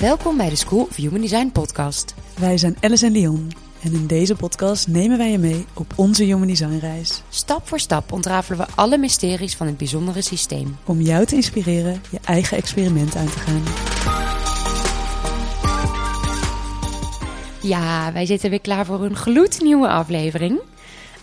Welkom bij de School of Human Design podcast. Wij zijn Alice en Leon en in deze podcast nemen wij je mee op onze Human Design reis. Stap voor stap ontrafelen we alle mysteries van het bijzondere systeem. Om jou te inspireren je eigen experiment aan te gaan. Ja, wij zitten weer klaar voor een gloednieuwe aflevering.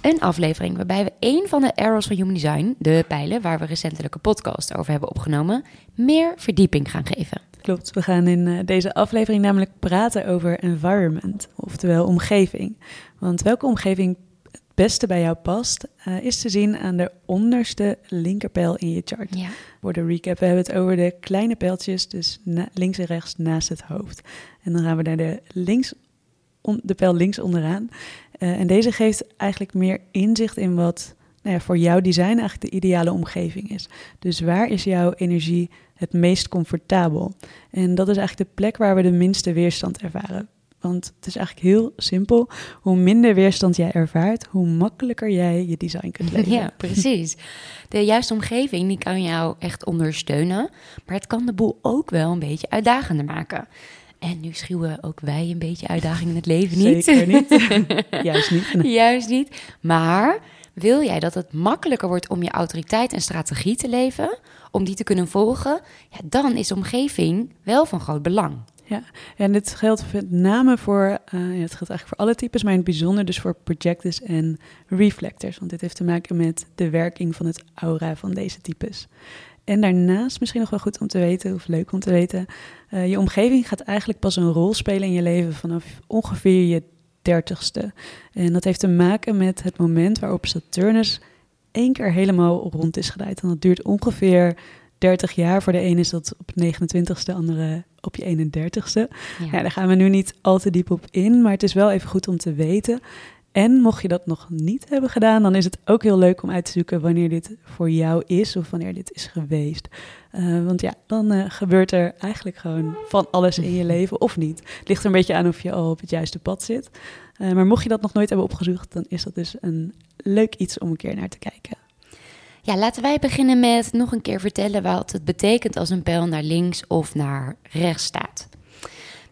Een aflevering waarbij we één van de arrows van Human Design, de pijlen waar we recentelijk een podcast over hebben opgenomen, meer verdieping gaan geven. Klopt, we gaan in eh, deze aflevering namelijk praten over environment, oftewel omgeving. Want welke omgeving het beste bij jou past, uh, is te zien aan de onderste linkerpijl in je chart. Ja. Voor de recap, we hebben het over de kleine pijltjes, dus na- links en rechts naast het hoofd. En dan gaan we naar de, links, de pijl links onderaan. Uh, en deze geeft eigenlijk meer inzicht in wat nou ja, voor jouw design eigenlijk de ideale omgeving is. Dus waar is jouw energie het meest comfortabel? En dat is eigenlijk de plek waar we de minste weerstand ervaren. Want het is eigenlijk heel simpel. Hoe minder weerstand jij ervaart, hoe makkelijker jij je design kunt leven. Ja, precies. De juiste omgeving die kan jou echt ondersteunen, maar het kan de boel ook wel een beetje uitdagender maken. En nu schuwen ook wij een beetje uitdaging in het leven niet. Zeker niet. Juist niet. Juist niet. Maar wil jij dat het makkelijker wordt om je autoriteit en strategie te leven, om die te kunnen volgen, ja, dan is de omgeving wel van groot belang. Ja, en dit geldt met name voor, uh, ja, het geldt eigenlijk voor alle types, maar in het bijzonder dus voor projectors en reflectors. Want dit heeft te maken met de werking van het aura van deze types. En daarnaast misschien nog wel goed om te weten, of leuk om te weten, uh, je omgeving gaat eigenlijk pas een rol spelen in je leven vanaf ongeveer je dertigste. En dat heeft te maken met het moment waarop Saturnus één keer helemaal rond is gedraaid. En dat duurt ongeveer 30 jaar. Voor de ene is dat op 29ste, de andere op je 31ste. Ja. ja, daar gaan we nu niet al te diep op in, maar het is wel even goed om te weten. En mocht je dat nog niet hebben gedaan, dan is het ook heel leuk om uit te zoeken wanneer dit voor jou is of wanneer dit is geweest. Uh, want ja, dan uh, gebeurt er eigenlijk gewoon van alles in je leven of niet. Het ligt er een beetje aan of je al op het juiste pad zit. Uh, maar mocht je dat nog nooit hebben opgezocht, dan is dat dus een leuk iets om een keer naar te kijken. Ja, laten wij beginnen met nog een keer vertellen wat het betekent als een pijl naar links of naar rechts staat.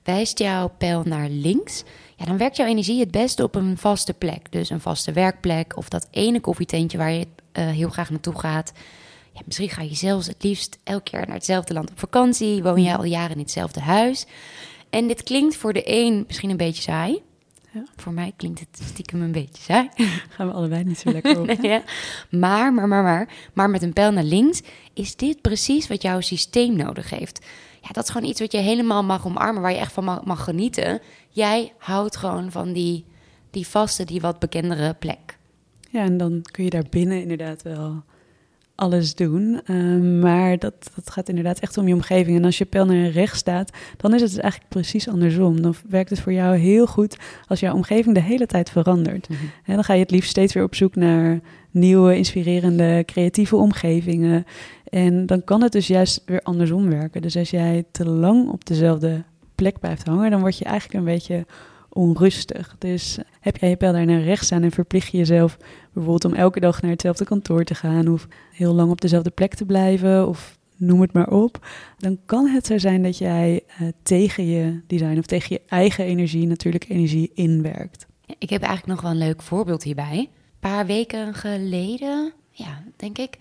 Wijst jouw pijl naar links, ja, dan werkt jouw energie het beste op een vaste plek. Dus een vaste werkplek of dat ene koffietentje waar je uh, heel graag naartoe gaat. Ja, misschien ga je zelfs het liefst elk jaar naar hetzelfde land op vakantie. Woon je al jaren in hetzelfde huis. En dit klinkt voor de een misschien een beetje saai. Ja. Voor mij klinkt het stiekem een beetje saai. Gaan we allebei niet zo lekker op. nee, ja. maar, maar, maar, maar, maar met een pijl naar links is dit precies wat jouw systeem nodig heeft. Ja, dat is gewoon iets wat je helemaal mag omarmen, waar je echt van mag, mag genieten. Jij houdt gewoon van die, die vaste, die wat bekendere plek. Ja, en dan kun je daar binnen inderdaad wel alles doen. Uh, maar dat, dat gaat inderdaad echt om je omgeving. En als je pijl naar rechts staat, dan is het dus eigenlijk precies andersom. Dan werkt het voor jou heel goed als jouw omgeving de hele tijd verandert. En dan ga je het liefst steeds weer op zoek naar nieuwe, inspirerende, creatieve omgevingen. En dan kan het dus juist weer andersom werken. Dus als jij te lang op dezelfde plek blijft hangen, dan word je eigenlijk een beetje onrustig. Dus heb jij je pijl daar naar rechts staan en verplicht je jezelf bijvoorbeeld om elke dag naar hetzelfde kantoor te gaan of heel lang op dezelfde plek te blijven of noem het maar op, dan kan het zo zijn dat jij uh, tegen je design of tegen je eigen energie, natuurlijke energie inwerkt. Ik heb eigenlijk nog wel een leuk voorbeeld hierbij. Een paar weken geleden, ja, denk ik,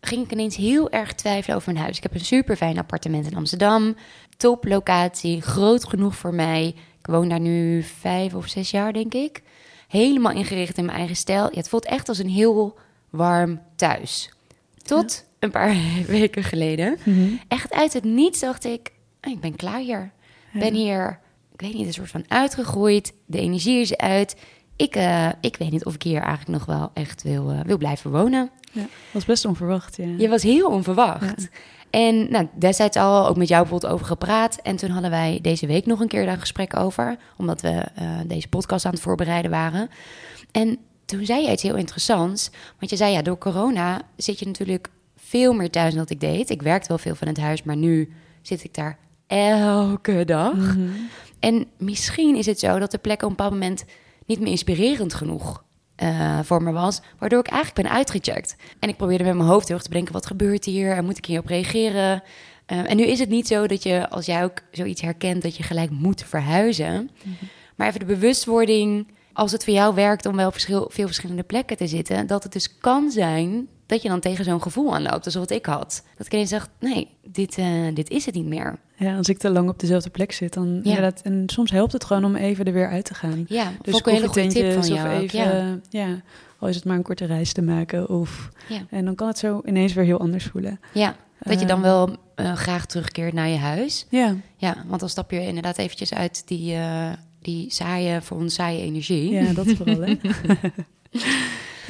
ging ik ineens heel erg twijfelen over mijn huis. Ik heb een super fijn appartement in Amsterdam, top locatie, groot genoeg voor mij. Ik woon daar nu vijf of zes jaar, denk ik. Helemaal ingericht in mijn eigen stijl. Ja, het voelt echt als een heel warm thuis. Tot ja. een paar weken geleden. Mm-hmm. Echt uit het niets dacht ik, oh, ik ben klaar hier. Ik ja. ben hier, ik weet niet, een soort van uitgegroeid. De energie is uit. Ik, uh, ik weet niet of ik hier eigenlijk nog wel echt wil, uh, wil blijven wonen. Ja, was best onverwacht, ja. Je was heel onverwacht. Ja. En nou, destijds al ook met jou bijvoorbeeld over gepraat. En toen hadden wij deze week nog een keer daar een gesprek over. Omdat we uh, deze podcast aan het voorbereiden waren. En toen zei je iets heel interessants. Want je zei, ja, door corona zit je natuurlijk veel meer thuis dan dat ik deed. Ik werkte wel veel van het huis, maar nu zit ik daar elke dag. Mm-hmm. En misschien is het zo dat de plek op een bepaald moment niet meer inspirerend genoeg uh, voor me was. Waardoor ik eigenlijk ben uitgecheckt. En ik probeerde met mijn hoofd heel erg te bedenken: wat gebeurt hier? En moet ik hierop reageren? Eh, en nu is het niet zo dat je, als jij ook zoiets herkent, dat je gelijk moet verhuizen. Maar even de bewustwording, als het voor jou werkt om wel verschil, veel verschillende plekken te zitten, dat het dus kan zijn dat je dan tegen zo'n gevoel aanloopt, zoals wat ik had. Dat ik ineens zegt, nee, dit, eh, dit is het niet meer. Ja, als ik te lang op dezelfde plek zit, dan Ja. inderdaad... En soms helpt het gewoon om even er weer uit te gaan. Ja, Dus ik een hele goede tip van jou. ook, even, ja. ja. al is het maar een korte reis te maken. Of, Ja. En dan kan het zo ineens weer heel anders voelen. ja, dat je dan Ehm. wel eh, graag terugkeert naar je huis. Ja, Ja, want dan stap je inderdaad eventjes uit die, eh, die saaie, voor ons saaie energie. ja dat vooral. Hè?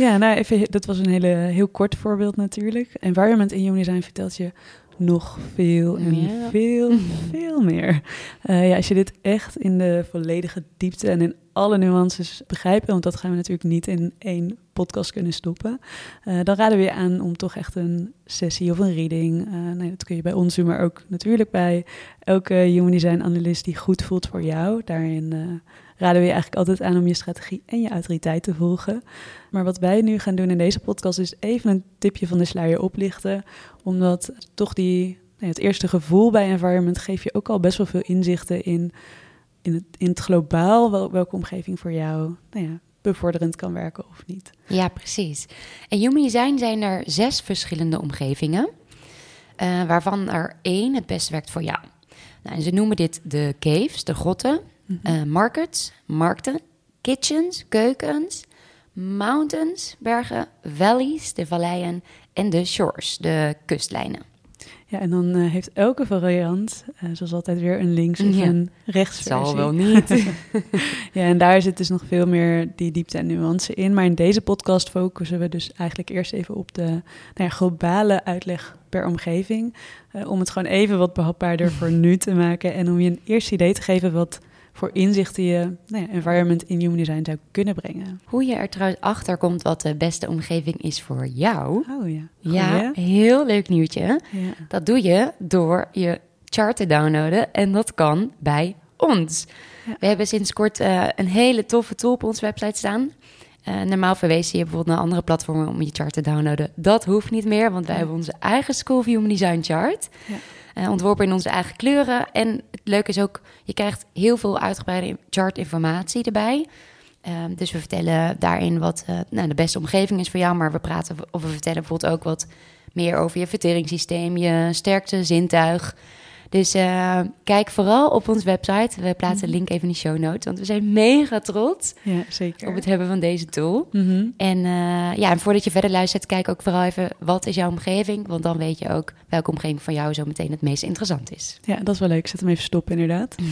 ja, nou even, dat was een hele, heel kort voorbeeld natuurlijk. Environment in Human Design vertelt je nog veel en Ja. veel, veel meer. Eh, ja, als je dit echt in de volledige diepte en in alle nuances begrijpen, want dat gaan we natuurlijk niet in één podcast kunnen stoppen, eh, dan raden we je aan om toch echt een sessie of een reading. eh nee, dat kun je bij ons doen, maar ook natuurlijk bij elke Human Design analyst die goed voelt voor jou. Daarin raden we je eigenlijk altijd aan om je strategie en je autoriteit te volgen. Maar wat wij nu gaan doen in deze podcast is even een tipje van de sluier oplichten. Omdat toch die, het eerste gevoel bij environment geeft je ook al best wel veel inzichten in, in, het, in het globaal. Wel, welke omgeving voor jou nou ja, bevorderend kan werken of niet. Ja, precies. En Human zijn er zes verschillende omgevingen, eh, waarvan er één het best werkt voor jou. Nou, en ze noemen dit de caves, de grotten, eh, markets, markten, kitchens, keukens, mountains, bergen, valleys, de valleien en de shores, de kustlijnen. Ja, en dan eh, heeft elke variant, eh, zoals altijd, weer een links- of Ja. een rechtsversie. zal wel niet. Ja, en daar zit dus nog veel meer die diepte en nuance in. Maar in deze podcast focussen we dus eigenlijk eerst even op de nou ja, globale uitleg per omgeving. om het gewoon even wat behapbaarder voor nu te maken. En om je een eerste idee te geven wat voor inzichten je nou ja, environment in human design zou kunnen brengen. Hoe je er trouwens achter komt wat de beste omgeving is voor jou. Oh ja. Ja, heel leuk nieuwtje. ja. Dat doe je door je chart te downloaden en dat kan bij ons. Ja. We hebben sinds kort eh, een hele toffe tool op onze website staan. Eh, normaal verwees je bijvoorbeeld naar andere platformen om je chart te downloaden. Dat hoeft niet meer, want wij Ja. hebben onze eigen School of Human Design chart. Ja. Eh, ontworpen in onze eigen kleuren. En het leuke is ook, je krijgt heel veel uitgebreide chartinformatie erbij. Ehm, dus we vertellen daarin wat eh, nou, de beste omgeving is voor jou. Maar we praten of we vertellen bijvoorbeeld ook wat meer over je verteringssysteem, je sterkste zintuig. Dus eh, kijk vooral op onze website. We plaatsen Mhm. een link even in de show notes. Want we zijn mega trots ja, zeker. op het hebben van deze tool. Mhm. En eh, ja, en voordat je verder luistert, kijk ook vooral even wat is jouw omgeving. Want dan weet je ook welke omgeving van jou zo meteen het meest interessant is. Ja, dat is wel leuk. Ik zet hem even stop inderdaad.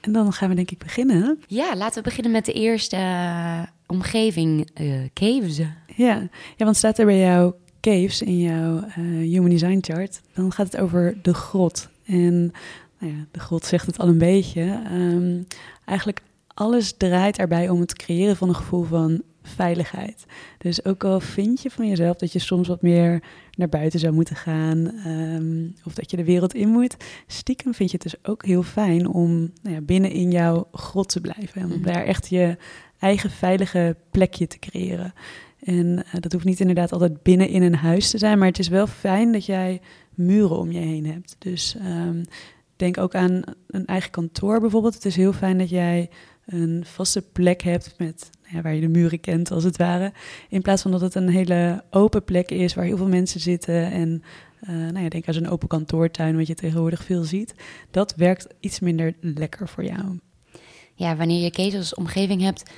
En dan gaan we denk ik beginnen. Ja, laten we beginnen met de eerste eh, omgeving, caves. Ja. ja, want staat er bij jou caves in jouw Human Design chart, dan gaat het over de grot. En nou ja, de grot zegt het al een beetje. Ehm, eigenlijk alles draait erbij om het creëren van een gevoel van veiligheid. Dus ook al vind je van jezelf dat je soms wat meer naar buiten zou moeten gaan, ehm, of dat je de wereld in moet, stiekem vind je het dus ook heel fijn om nou ja, binnen in jouw grot te blijven. En om Mhm. daar echt je eigen veilige plekje te creëren. En eh, dat hoeft niet inderdaad altijd binnen in een huis te zijn, maar het is wel fijn dat jij muren om je heen hebt. Dus ehm, denk ook aan een eigen kantoor bijvoorbeeld. Het is heel fijn dat jij een vaste plek hebt met, nou ja, waar je de muren kent als het ware. In plaats van dat het een hele open plek is waar heel veel mensen zitten. En eh, nou ja, denk aan zo'n open kantoortuin wat je tegenwoordig veel ziet. Dat werkt iets minder lekker voor jou. Ja, wanneer je cases als omgeving hebt,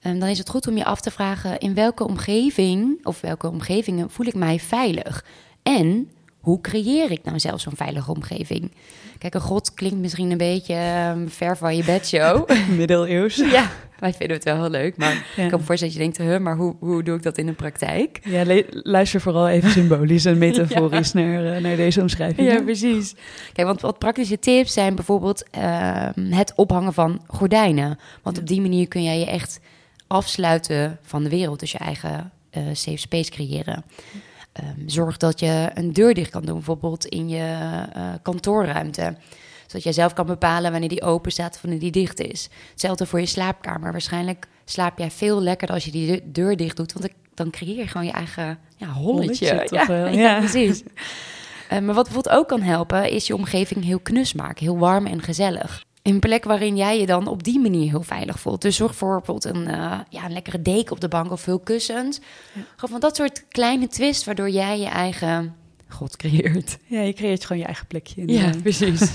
ehm, dan is het goed om je af te vragen in welke omgeving of welke omgevingen voel ik mij veilig? En hoe creëer ik nou zelf zo'n veilige omgeving? Kijk, een grot klinkt misschien een beetje ehm, ver van je bedshow. Middeleeuws. ja, wij vinden het wel heel leuk, maar Ja. ik kan me voorstellen dat je denkt, huh, maar hoe, hoe doe ik dat in de praktijk? Ja, luister vooral even symbolisch en metaforisch naar, eh, naar deze omschrijving. Ja, precies. Kijk, want wat praktische tips zijn bijvoorbeeld ehm, het ophangen van gordijnen. Want op die manier kun jij je echt afsluiten van de wereld. Dus je eigen eh, safe space creëren. Ehm, zorg dat je een deur dicht kan doen, bijvoorbeeld in je eh, kantoorruimte. Zodat jij zelf kan bepalen wanneer die open staat of wanneer die dicht is. Hetzelfde voor je slaapkamer. Waarschijnlijk slaap jij veel lekkerder als je die de- deur dicht doet. Want dan- creëer je gewoon je eigen ja, holletje. Ja, wel, ja, ja. precies. Eh, maar wat bijvoorbeeld ook kan helpen, is je omgeving heel knus maken. Heel warm en gezellig. Een plek waarin jij je dan op die manier heel veilig voelt. Dus zorg voor bijvoorbeeld een, eh, ja, een lekkere deken op de bank of veel kussens. Gewoon van dat soort kleine twist, waardoor jij je eigen god creëert. Ja, je creëert gewoon je eigen plekje. In, Ja, precies.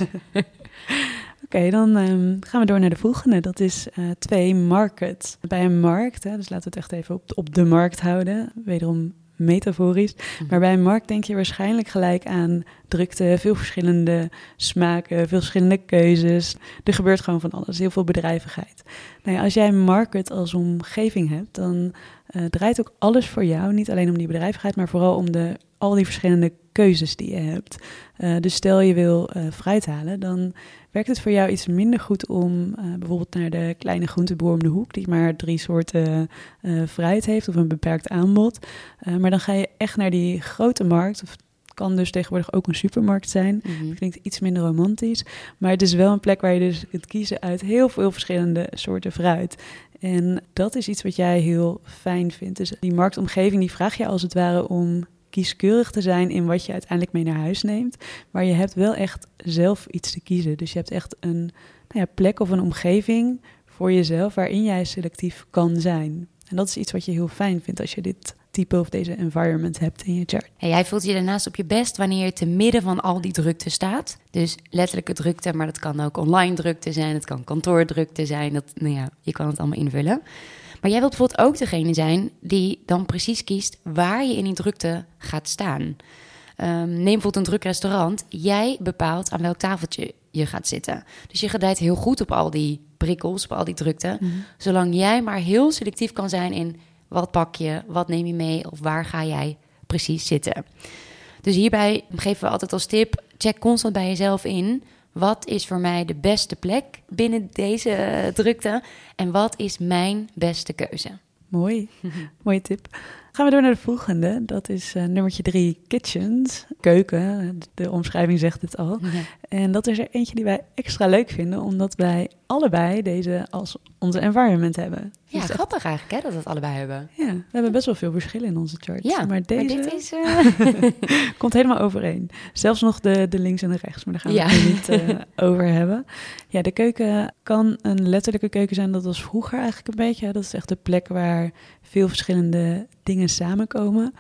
Oké, dan ehm, gaan we door naar de volgende. Dat is eh, twee, market. Bij een markt, hè, dus laten we het echt even op, op de markt houden. Wederom metaforisch. Maar bij een markt denk je waarschijnlijk gelijk aan drukte, veel verschillende smaken, veel verschillende keuzes. Er gebeurt gewoon van alles, heel veel bedrijvigheid. Nou ja, als jij een market als omgeving hebt, dan eh, draait ook alles voor jou. Niet alleen om die bedrijvigheid, maar vooral om de, al die verschillende keuzes die je hebt. Eh, dus stel je wil eh, fruit halen, dan werkt het voor jou iets minder goed om eh, bijvoorbeeld naar de kleine groenteboer om de hoek, die maar drie soorten fruit heeft of een beperkt aanbod. Maar dan ga je echt naar die grote markt, of het kan dus tegenwoordig ook een supermarkt zijn. Mhm. Klinkt iets minder romantisch, maar het is wel een plek waar je dus kunt kiezen uit heel veel verschillende soorten fruit. En dat is iets wat jij heel fijn vindt. Dus die marktomgeving die vraag je als het ware om kieskeurig te zijn in wat je uiteindelijk mee naar huis neemt. Maar je hebt wel echt zelf iets te kiezen. Dus je hebt echt een nou ja, plek of een omgeving voor jezelf waarin jij selectief kan zijn. En dat is iets wat je heel fijn vindt als je dit type of deze environment hebt in je chart. En jij voelt je daarnaast op je best wanneer je te midden van al die drukte staat. Dus letterlijke drukte, maar dat kan ook online drukte zijn, het kan kantoordrukte zijn. Dat, nou ja, je kan het allemaal invullen. Maar jij wilt bijvoorbeeld ook degene zijn die dan precies kiest waar je in die drukte gaat staan. Ehm, neem bijvoorbeeld een druk restaurant. Jij bepaalt aan welk tafeltje je gaat zitten. Dus je gedijt heel goed op al die prikkels, op al die drukte. Zolang jij maar heel selectief kan zijn in wat pak je, wat neem je mee of waar ga jij precies zitten. Dus hierbij geven we altijd als tip: check constant bij jezelf in. Wat is voor mij de beste plek binnen deze eh, drukte? En wat is mijn beste keuze? Mooi, mooie tip. Gaan we door naar de volgende. Dat is eh, nummertje drie, kitchens. Keuken, de omschrijving zegt het al. En dat is er eentje die wij extra leuk vinden, omdat wij allebei deze als onze environment hebben. Ja, Dus echt- grappig eigenlijk hè, dat we het allebei hebben. ja, we hebben best wel veel verschillen in onze chart. Ja, maar deze dit is... eh, komt helemaal overeen. Zelfs nog de, de links en de rechts, maar daar gaan we Ja. het niet eh, over hebben. Ja, de keuken kan een letterlijke keuken zijn. Dat was vroeger eigenlijk een beetje. Dat is echt de plek waar veel verschillende dingen samenkomen.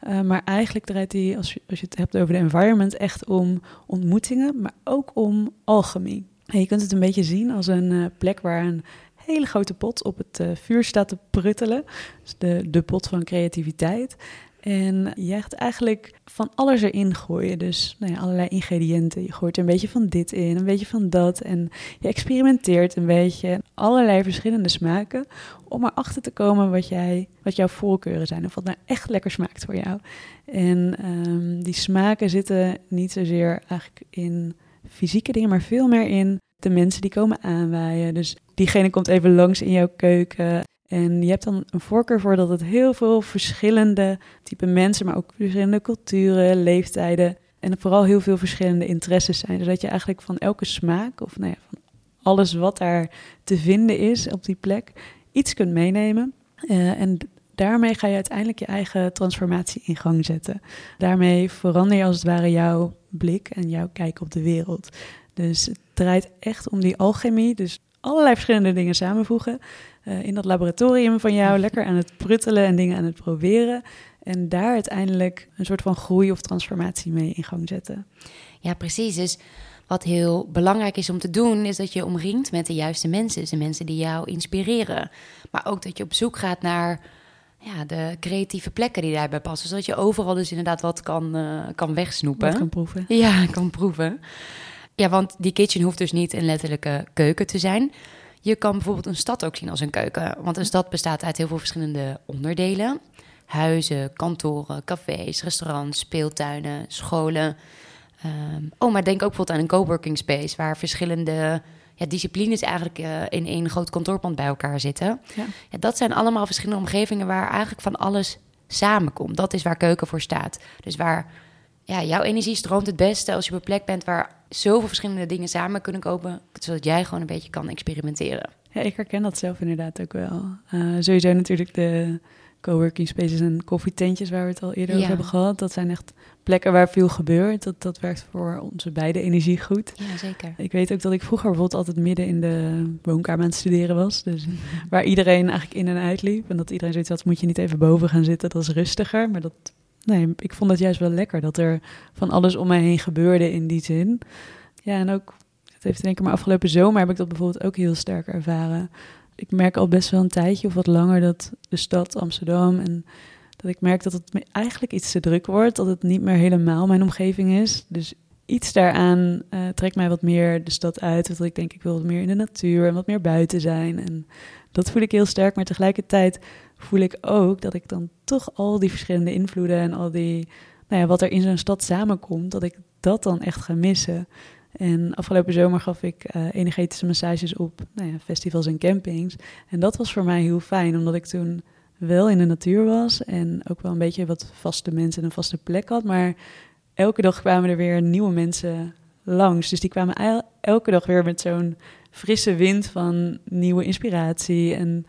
Eh, maar eigenlijk draait die, als je, als je het hebt over de environment, echt om ontmoetingen, maar ook om alchemie. Je kunt het een beetje zien als een eh, plek waar een hele grote pot op het eh, vuur staat te pruttelen. Dus de, de pot van creativiteit. En je gaat eigenlijk van alles erin gooien. Dus nou ja, allerlei ingrediënten. Je gooit er een beetje van dit in, een beetje van dat. En je experimenteert een beetje. Allerlei verschillende smaken. Om erachter te komen wat, jij, wat jouw voorkeuren zijn. Of wat nou echt lekker smaakt voor jou. En ehm, die smaken zitten niet zozeer eigenlijk in fysieke dingen, maar veel meer in de mensen die komen aanwaaien. Dus diegene komt even langs in jouw keuken. En je hebt dan een voorkeur voor dat het heel veel verschillende type mensen, maar ook verschillende culturen, leeftijden en vooral heel veel verschillende interesses zijn. Zodat je eigenlijk van elke smaak of nou ja, van alles wat daar te vinden is op die plek iets kunt meenemen. Eh, en daarmee ga je uiteindelijk je eigen transformatie in gang zetten. Daarmee verander je als het ware jouw blik en jouw kijk op de wereld. Dus het draait echt om die alchemie. Dus allerlei verschillende dingen samenvoegen. eh, in dat laboratorium van jou, lekker aan het pruttelen en dingen aan het proberen. En daar uiteindelijk een soort van groei of transformatie mee in gang zetten. Ja, precies. Dus wat heel belangrijk is om te doen, is dat je omringt met de juiste mensen. Dus de mensen die jou inspireren. Maar ook dat je op zoek gaat naar ja, de creatieve plekken die daarbij passen. Zodat je overal dus inderdaad wat kan, eh, kan wegsnoepen. Wat kan proeven. Ja, kan proeven. Ja, want die kitchen hoeft dus niet een letterlijke keuken te zijn. Je kan bijvoorbeeld een stad ook zien als een keuken. Want een stad bestaat uit heel veel verschillende onderdelen. Huizen, kantoren, cafés, restaurants, speeltuinen, scholen. Ehm, oh, maar denk ook bijvoorbeeld aan een coworking space... waar verschillende ja, disciplines eigenlijk eh, in één groot kantoorpand bij elkaar zitten. Ja. Ja, dat zijn allemaal verschillende omgevingen waar eigenlijk van alles samenkomt. Dat is waar keuken voor staat. Dus waar ja, jouw energie stroomt het beste als je op een plek bent waar zoveel verschillende dingen samen kunnen komen, zodat jij gewoon een beetje kan experimenteren. Ja, ik herken dat zelf inderdaad ook wel. Eh, sowieso natuurlijk de coworking spaces en koffietentjes waar we het al eerder Ja. over hebben gehad. Dat zijn echt plekken waar veel gebeurt. Dat, dat werkt voor onze beide energie goed. Ja, zeker. Ik weet ook dat ik vroeger bijvoorbeeld altijd midden in de woonkamer aan het studeren was. Dus waar iedereen eigenlijk in en uit liep. En dat iedereen zoiets had, moet je niet even boven gaan zitten, dat is rustiger. Maar dat, nee, ik vond dat juist wel lekker, dat er van alles om mij heen gebeurde in die zin. Ja, en ook, het heeft denk ik maar afgelopen zomer heb ik dat bijvoorbeeld ook heel sterk ervaren. Ik merk al best wel een tijdje of wat langer dat de stad Amsterdam en dat ik merk dat het eigenlijk iets te druk wordt. Dat het niet meer helemaal mijn omgeving is. Dus iets daaraan eh, trekt mij wat meer de stad uit. Dat ik denk, ik wil wat meer in de natuur en wat meer buiten zijn. En dat voel ik heel sterk. Maar tegelijkertijd voel ik ook dat ik dan toch al die verschillende invloeden en al die, nou ja, wat er in zo'n stad samenkomt, dat ik dat dan echt ga missen. En afgelopen zomer gaf ik eh, energetische massages op nou ja, festivals en campings. En dat was voor mij heel fijn, omdat ik toen wel in de natuur was en ook wel een beetje wat vaste mensen en een vaste plek had. Maar elke dag kwamen er weer nieuwe mensen langs. Dus die kwamen el- elke dag weer met zo'n frisse wind van nieuwe inspiratie. En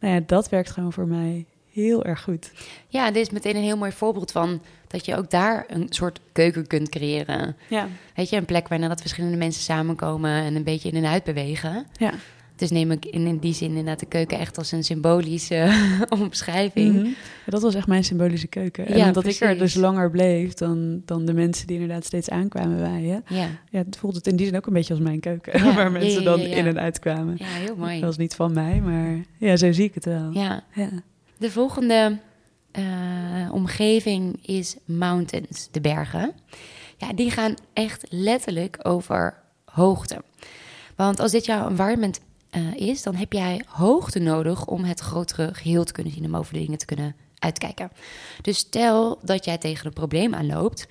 nou ja, dat werkt gewoon voor mij heel erg goed. Ja, dit is meteen een heel mooi voorbeeld van dat je ook daar een soort keuken kunt creëren. Ja, Weet je, een plek waar dat verschillende mensen samenkomen en een beetje in en uit bewegen. ja. Dus neem ik in, die zin inderdaad de keuken echt als een symbolische omschrijving. Mhm. Dat was echt mijn symbolische keuken. En Ja, dat ik er dus langer bleef dan, dan de mensen die inderdaad steeds aankwamen bij je. Ja, Ja, het voelt het in die zin ook een beetje als mijn keuken. Ja, waar mensen dan in en uit kwamen. ja heel Dat mooi. was niet van mij, maar ja, zo zie ik het wel. Ja. Ja. De volgende eh, omgeving is mountains, de bergen. Ja, die gaan echt letterlijk over hoogte. Want als dit jouw environment eh, is, dan heb jij hoogte nodig om het grotere geheel te kunnen zien, om over de dingen te kunnen uitkijken. Dus stel dat jij tegen een probleem aanloopt,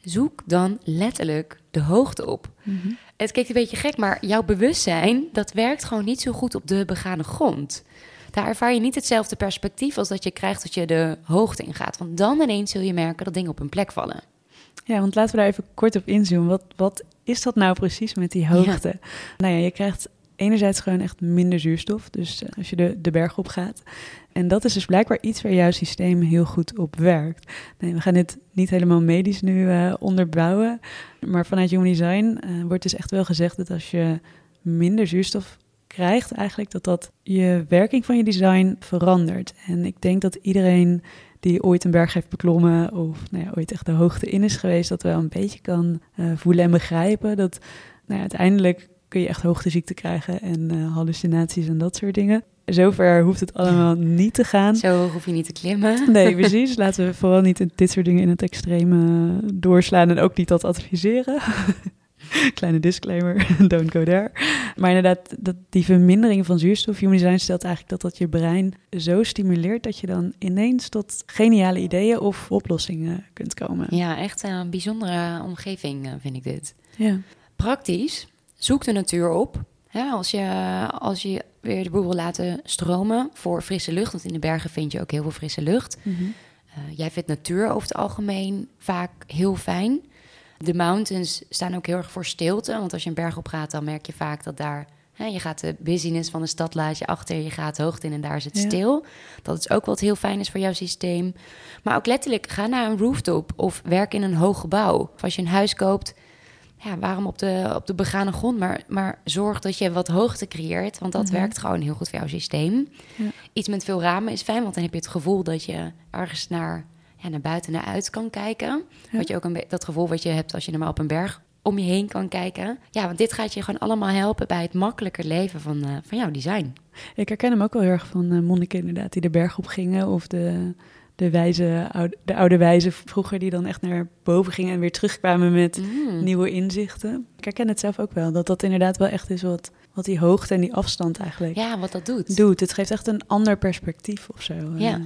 zoek dan letterlijk de hoogte op. Het klinkt een beetje gek, maar jouw bewustzijn, dat werkt gewoon niet zo goed op de begane grond. Daar ervaar je niet hetzelfde perspectief als dat je krijgt dat je de hoogte ingaat. Want dan ineens zul je merken dat dingen op hun plek vallen. Ja, want laten we daar even kort op inzoomen. Wat, wat is dat nou precies met die hoogte? Nou ja, je krijgt enerzijds gewoon echt minder zuurstof. Dus eh, als je de, de berg op gaat. En dat is dus blijkbaar iets waar jouw systeem heel goed op werkt. Nee, we gaan dit niet helemaal medisch nu eh, onderbouwen. Maar vanuit Human Design eh, wordt dus echt wel gezegd dat als je minder zuurstof krijgt, eigenlijk dat dat je werking van je design verandert. En ik denk dat iedereen die ooit een berg heeft beklommen of nou ja, ooit echt de hoogte in is geweest, dat wel een beetje kan voelen en begrijpen. Dat nou ja, uiteindelijk kun je echt hoogteziekte krijgen en eh, hallucinaties en dat soort dingen. Zover hoeft het allemaal niet te gaan. Zo hoog hoef je niet te klimmen. Nee, precies. Laten we vooral niet dit soort dingen in het extreme doorslaan en ook niet dat adviseren. Kleine disclaimer, don't go there. Maar inderdaad, dat die vermindering van zuurstof, Human Design stelt eigenlijk dat dat je brein zo stimuleert dat je dan ineens tot geniale ideeën of oplossingen kunt komen. Ja, echt een bijzondere omgeving eh, vind ik dit. Ja. Praktisch, zoek de natuur op. Als, je, als je weer de boel wil laten stromen voor frisse lucht, want in de bergen vind je ook heel veel frisse lucht. Mhm. Eh, jij vindt natuur over het algemeen vaak heel fijn. De mountains staan ook heel erg voor stilte. Want als je een berg op gaat, dan merk je vaak dat daar... Hè, je gaat de busyness van de stad laat je achter. Je gaat hoogte in en daar is het Ja. stil. Dat is ook wat heel fijn is voor jouw systeem. Maar ook letterlijk, ga naar een rooftop of werk in een hoog gebouw. Of als je een huis koopt, ja, waarom op de, op de begane grond? Maar, maar zorg dat je wat hoogte creëert. Want dat Mhm. werkt gewoon heel goed voor jouw systeem. Ja. Iets met veel ramen is fijn, want dan heb je het gevoel dat je ergens naar, ja, naar buiten naar uit kan kijken. Ja. Wat je ook een dat gevoel wat je hebt als je er maar op een berg om je heen kan kijken. Ja, want dit gaat je gewoon allemaal helpen bij het makkelijker leven van, eh, van jouw design. Ik herken hem ook wel heel erg van eh, monniken inderdaad, die de berg op gingen. Of de, de, wijze, oude, de oude wijzen vroeger die dan echt naar boven gingen en weer terugkwamen met Mm. nieuwe inzichten. Ik herken het zelf ook wel, dat dat inderdaad wel echt is wat, wat die hoogte en die afstand eigenlijk Ja, wat dat doet. doet. Het geeft echt een ander perspectief of zo. Ja. Eh,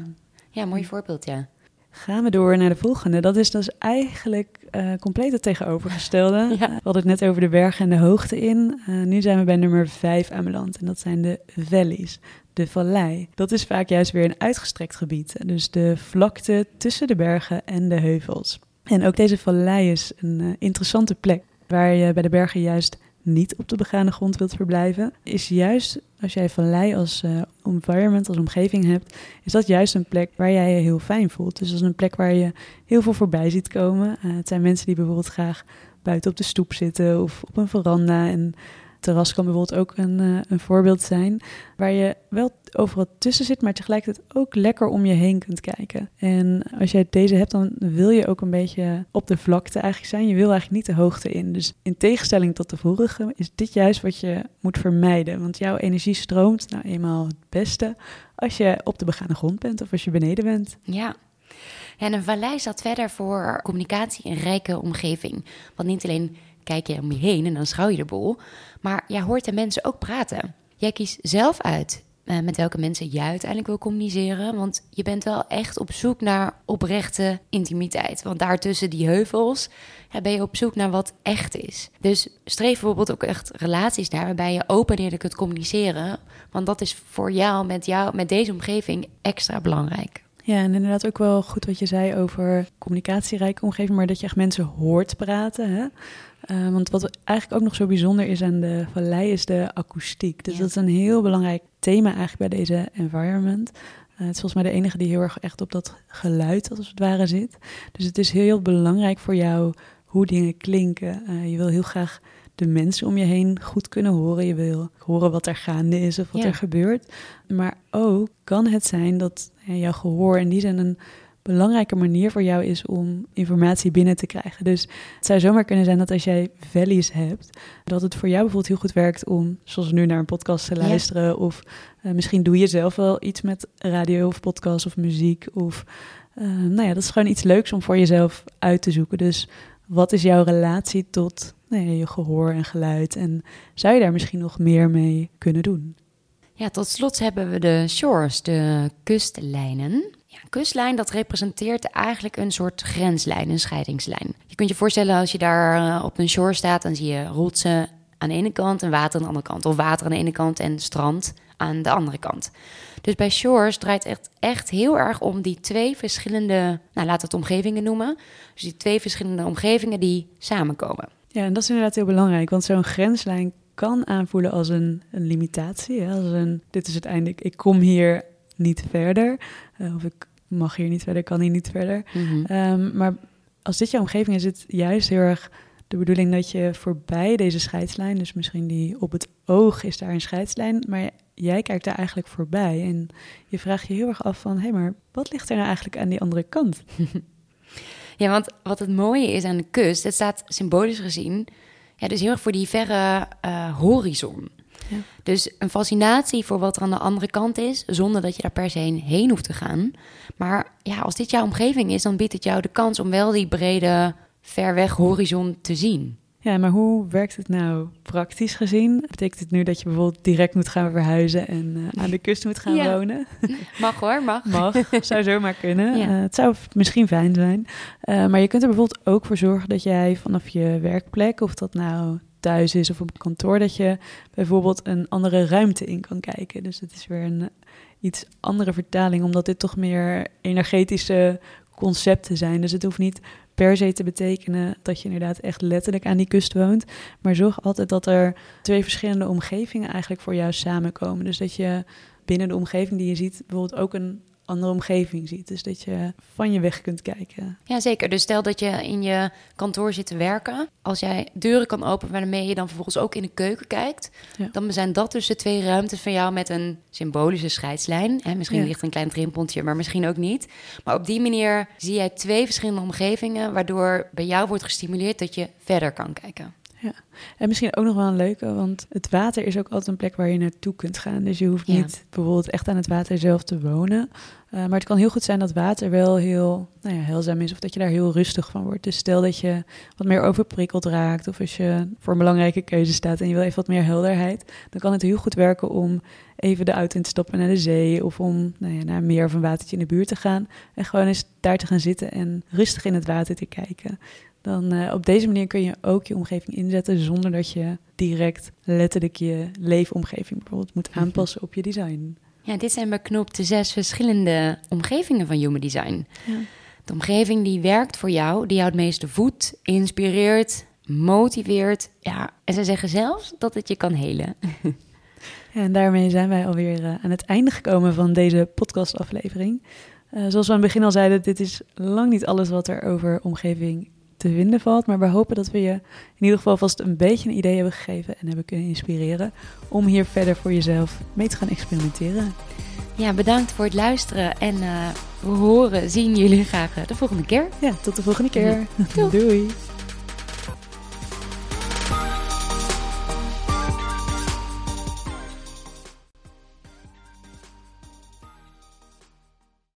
Ja, mooi voorbeeld, ja. Gaan we door naar de volgende. Dat is dus eigenlijk eh, compleet het tegenovergestelde. Ja. We hadden het net over de bergen en de hoogte in. Eh, nu zijn we bij nummer 5 aanbeland. En dat zijn de valleys, de vallei. Dat is vaak juist weer een uitgestrekt gebied. Dus de vlakte tussen de bergen en de heuvels. En ook deze vallei is een eh, interessante plek. Waar je bij de bergen juist niet op de begane grond wilt verblijven, is juist als jij vallei als uh, environment, als omgeving hebt, is dat juist een plek waar jij je heel fijn voelt. Dus dat is een plek waar je heel veel voorbij ziet komen. Uh, het zijn mensen die bijvoorbeeld graag buiten op de stoep zitten of op een veranda en terras kan bijvoorbeeld ook een, uh, een voorbeeld zijn. Waar je wel overal tussen zit, maar tegelijkertijd ook lekker om je heen kunt kijken. En als jij deze hebt, dan wil je ook een beetje op de vlakte eigenlijk zijn. Je wil eigenlijk niet de hoogte in. Dus in tegenstelling tot de vorige is dit juist wat je moet vermijden. Want jouw energie stroomt nou eenmaal het beste als je op de begane grond bent of als je beneden bent. Ja, en een vallei staat verder voor communicatie in rijke omgeving. Want niet alleen kijk je om je heen en dan schouw je de boel. Maar jij hoort de mensen ook praten. Jij kiest zelf uit uh, met welke mensen jij uiteindelijk wil communiceren. Want je bent wel echt op zoek naar oprechte intimiteit. Want daartussen die heuvels ja, ben je op zoek naar wat echt is. Dus streef bijvoorbeeld ook echt relaties naar waarbij je open en kunt communiceren. Want dat is voor jou met, jou, met deze omgeving extra belangrijk. Ja, en inderdaad ook wel goed wat je zei over communicatierijke omgeving, maar dat je echt mensen hoort praten. Hè? Uh, want wat eigenlijk ook nog zo bijzonder is aan de vallei is de akoestiek. Dus dat is een heel belangrijk thema eigenlijk bij deze environment. Uh, het is volgens mij de enige die heel erg echt op dat geluid als het ware zit. Dus het is heel belangrijk voor jou hoe dingen klinken. Uh, je wil heel graag de mensen om je heen goed kunnen horen. Je wil horen wat er gaande is of wat er gebeurt. Maar ook kan het zijn dat jouw gehoor in die zin een belangrijke manier voor jou is om informatie binnen te krijgen. Dus het zou zomaar kunnen zijn dat als jij valleys hebt, dat het voor jou bijvoorbeeld heel goed werkt om, zoals nu, naar een podcast te luisteren. Of uh, misschien doe je zelf wel iets met radio of podcast of muziek. Of uh, nou ja, dat is gewoon iets leuks om voor jezelf uit te zoeken. Dus wat is jouw relatie tot nou ja, je gehoor en geluid? En zou je daar misschien nog meer mee kunnen doen? Ja, tot slot hebben we de shores, de kustlijnen. Een kustlijn dat representeert eigenlijk een soort grenslijn, een scheidingslijn. Je kunt je voorstellen als je daar eh, op een shore staat, dan zie je rotsen aan de ene kant en water aan de andere kant. Of water aan de ene kant en strand aan de andere kant. Dus bij shores draait het echt, echt heel erg om die twee verschillende, nou we het omgevingen noemen. Dus die twee verschillende omgevingen die samenkomen. Ja, en dat is inderdaad heel belangrijk, want zo'n grenslijn kan aanvoelen als een, een limitatie. Als een, dit is het einde, ik kom hier niet verder. Uh, of ik mag hier niet verder, kan hier niet verder. Mhm. Um, maar als dit jouw omgeving is, is het juist heel erg de bedoeling dat je voorbij deze scheidslijn, dus misschien die op het oog is daar een scheidslijn, maar jij kijkt daar eigenlijk voorbij en je vraagt je heel erg af van, hé, hey, maar wat ligt er nou eigenlijk aan die andere kant? Ja, want wat het mooie is aan de kust, het staat symbolisch gezien, ja, dus heel erg voor die verre uh, horizon. Ja. Dus een fascinatie voor wat er aan de andere kant is, zonder dat je daar per se heen hoeft te gaan. Maar ja, als dit jouw omgeving is, dan biedt het jou de kans om wel die brede, ver weg horizon te zien. Ja, maar hoe werkt het nou praktisch gezien? Betekent het nu dat je bijvoorbeeld direct moet gaan verhuizen en uh, aan de kust moet gaan Ja. wonen? Mag hoor, mag. Mag, zou zomaar kunnen. Ja. Eh, het zou misschien fijn zijn. Eh, maar je kunt er bijvoorbeeld ook voor zorgen dat jij vanaf je werkplek, of dat nou thuis is of op kantoor, dat je bijvoorbeeld een andere ruimte in kan kijken. Dus het is weer een eh, iets andere vertaling, omdat dit toch meer energetische concepten zijn. Dus het hoeft niet per se te betekenen dat je inderdaad echt letterlijk aan die kust woont. Maar zorg altijd dat er twee verschillende omgevingen eigenlijk voor jou samenkomen. Dus dat je binnen de omgeving die je ziet, bijvoorbeeld ook een andere omgeving ziet. Dus dat je van je weg kunt kijken. Ja, zeker. Dus stel dat je in je kantoor zit te werken. Als jij deuren kan openen waarmee je dan vervolgens ook in de keuken kijkt. Ja. Dan zijn dat dus de twee ruimtes van jou met een symbolische scheidslijn. Hè, misschien Ja. ligt een klein drempeltje, maar misschien ook niet. Maar op die manier zie jij twee verschillende omgevingen... waardoor bij jou wordt gestimuleerd dat je verder kan kijken. En misschien ook nog wel een leuke, want het water is ook altijd een plek waar je naartoe kunt gaan. Dus je hoeft Ja. niet bijvoorbeeld echt aan het water zelf te wonen. Uh, maar het kan heel goed zijn dat water wel heel nou ja, heilzaam is of dat je daar heel rustig van wordt. Dus stel dat je wat meer overprikkeld raakt of als je voor een belangrijke keuze staat en je wil even wat meer helderheid, dan kan het heel goed werken om even de auto in te stappen naar de zee of om nou ja, naar een meer of een watertje in de buurt te gaan en gewoon eens daar te gaan zitten en rustig in het water te kijken. Dan uh, op deze manier kun je ook je omgeving inzetten zonder dat je direct letterlijk je leefomgeving bijvoorbeeld moet aanpassen op je design. Ja, dit zijn beknopt de zes verschillende omgevingen van Human Design. Ja. De omgeving die werkt voor jou, die jou het meeste voedt, inspireert, motiveert. Ja, en ze zeggen zelfs dat het je kan helen. Ja, en daarmee zijn wij alweer uh, aan het einde gekomen van deze podcastaflevering. Uh, zoals we aan het begin al zeiden, dit is lang niet alles wat er over omgeving te vinden valt. Maar we hopen dat we je in ieder geval vast een beetje een idee hebben gegeven en hebben kunnen inspireren om hier verder voor jezelf mee te gaan experimenteren. Ja, bedankt voor het luisteren en uh, we horen, zien jullie graag de volgende keer. Ja, tot de volgende keer. Doei.